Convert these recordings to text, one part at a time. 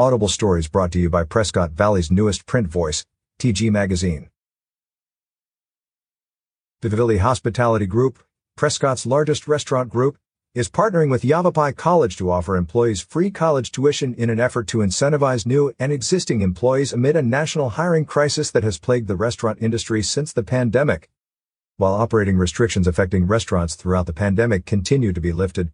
Audible Stories brought to you by Prescott Valley's newest print voice, TG Magazine. Vivili Hospitality Group, Prescott's largest restaurant group, is partnering with Yavapai College to offer employees free college tuition in an effort to incentivize new and existing employees amid a national hiring crisis that has plagued the restaurant industry since the pandemic. While operating restrictions affecting restaurants throughout the pandemic continue to be lifted,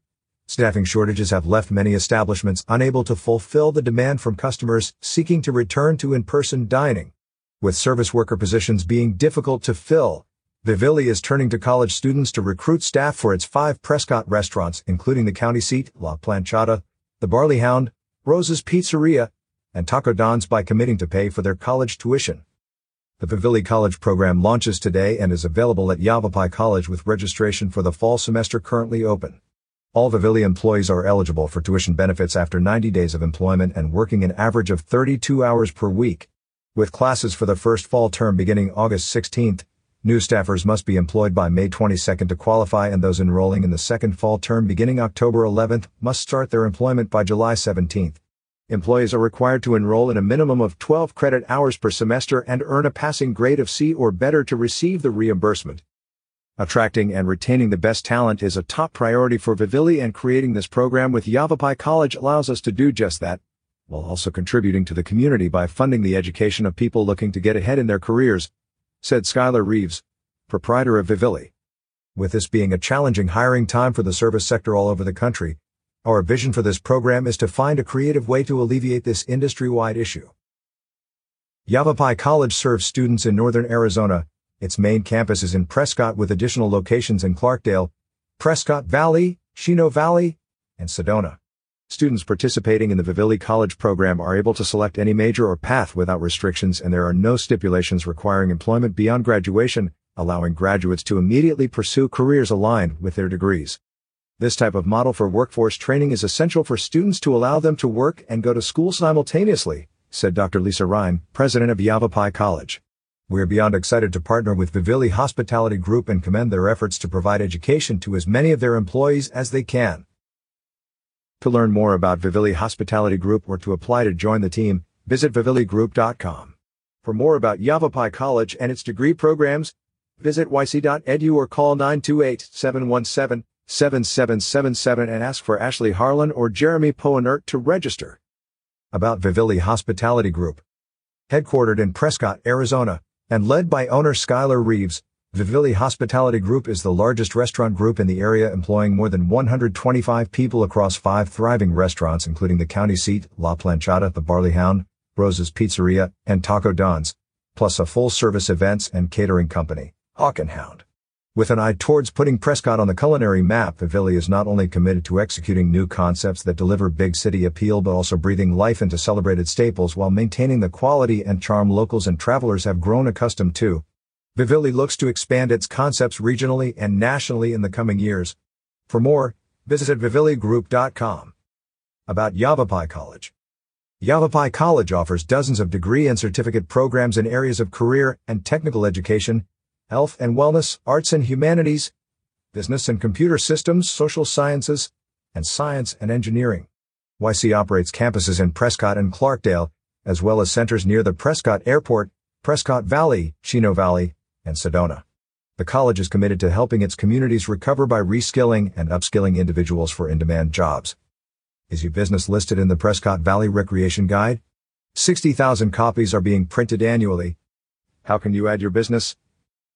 Staffing shortages have left many establishments unable to fulfill the demand from customers seeking to return to in-person dining. With service worker positions being difficult to fill, Vivili is turning to college students to recruit staff for its five Prescott restaurants, including the county seat, La Planchada, the Barley Hound, Rosa's Pizzeria, and Taco Don's by committing to pay for their college tuition. The Vivili College program launches today and is available at Yavapai College with registration for the fall semester currently open. All Vivili employees are eligible for tuition benefits after 90 days of employment and working an average of 32 hours per week. With classes for the first fall term beginning August 16th, new staffers must be employed by May 22nd to qualify and those enrolling in the second fall term beginning October 11th must start their employment by July 17th. Employees are required to enroll in a minimum of 12 credit hours per semester and earn a passing grade of C or better to receive the reimbursement. Attracting and retaining the best talent is a top priority for Vivili and creating this program with Yavapai College allows us to do just that, while also contributing to the community by funding the education of people looking to get ahead in their careers, said Skylar Reeves, proprietor of Vivili. With this being a challenging hiring time for the service sector all over the country, our vision for this program is to find a creative way to alleviate this industry-wide issue. Yavapai College serves students in northern Arizona, its main campus is in Prescott with additional locations in Clarkdale, Prescott Valley, Chino Valley, and Sedona. Students participating in the Vivili College program are able to select any major or path without restrictions and there are no stipulations requiring employment beyond graduation, allowing graduates to immediately pursue careers aligned with their degrees. This type of model for workforce training is essential for students to allow them to work and go to school simultaneously, said Dr. Lisa Rhine, president of Yavapai College. We are beyond excited to partner with Vivili Hospitality Group and commend their efforts to provide education to as many of their employees as they can. To learn more about Vivili Hospitality Group or to apply to join the team, visit viviligroup.com. For more about Yavapai College and its degree programs, visit yc.edu or call 928-717-7777 and ask for Ashley Harlan or Jeremy Poenert to register. About Vivili Hospitality Group. Headquartered in Prescott, Arizona, and led by owner Skylar Reeves, Vivili Hospitality Group is the largest restaurant group in the area employing more than 125 people across five thriving restaurants including the county seat, La Planchada, the Barley Hound, Rosa's Pizzeria, and Taco Don's, plus a full-service events and catering company, Hawk and Hound. With an eye towards putting Prescott on the culinary map, Vivili is not only committed to executing new concepts that deliver big city appeal but also breathing life into celebrated staples while maintaining the quality and charm locals and travelers have grown accustomed to. Vivili looks to expand its concepts regionally and nationally in the coming years. For more, visit viviligroup.com. About Yavapai College. Yavapai College offers dozens of degree and certificate programs in areas of career and technical education, health and wellness, arts and humanities, business and computer systems, social sciences, and science and engineering. YC operates campuses in Prescott and Clarkdale, as well as centers near the Prescott Airport, Prescott Valley, Chino Valley, and Sedona. The college is committed to helping its communities recover by reskilling and upskilling individuals for in-demand jobs. Is your business listed in the Prescott Valley Recreation Guide? 60,000 copies are being printed annually. How can you add your business?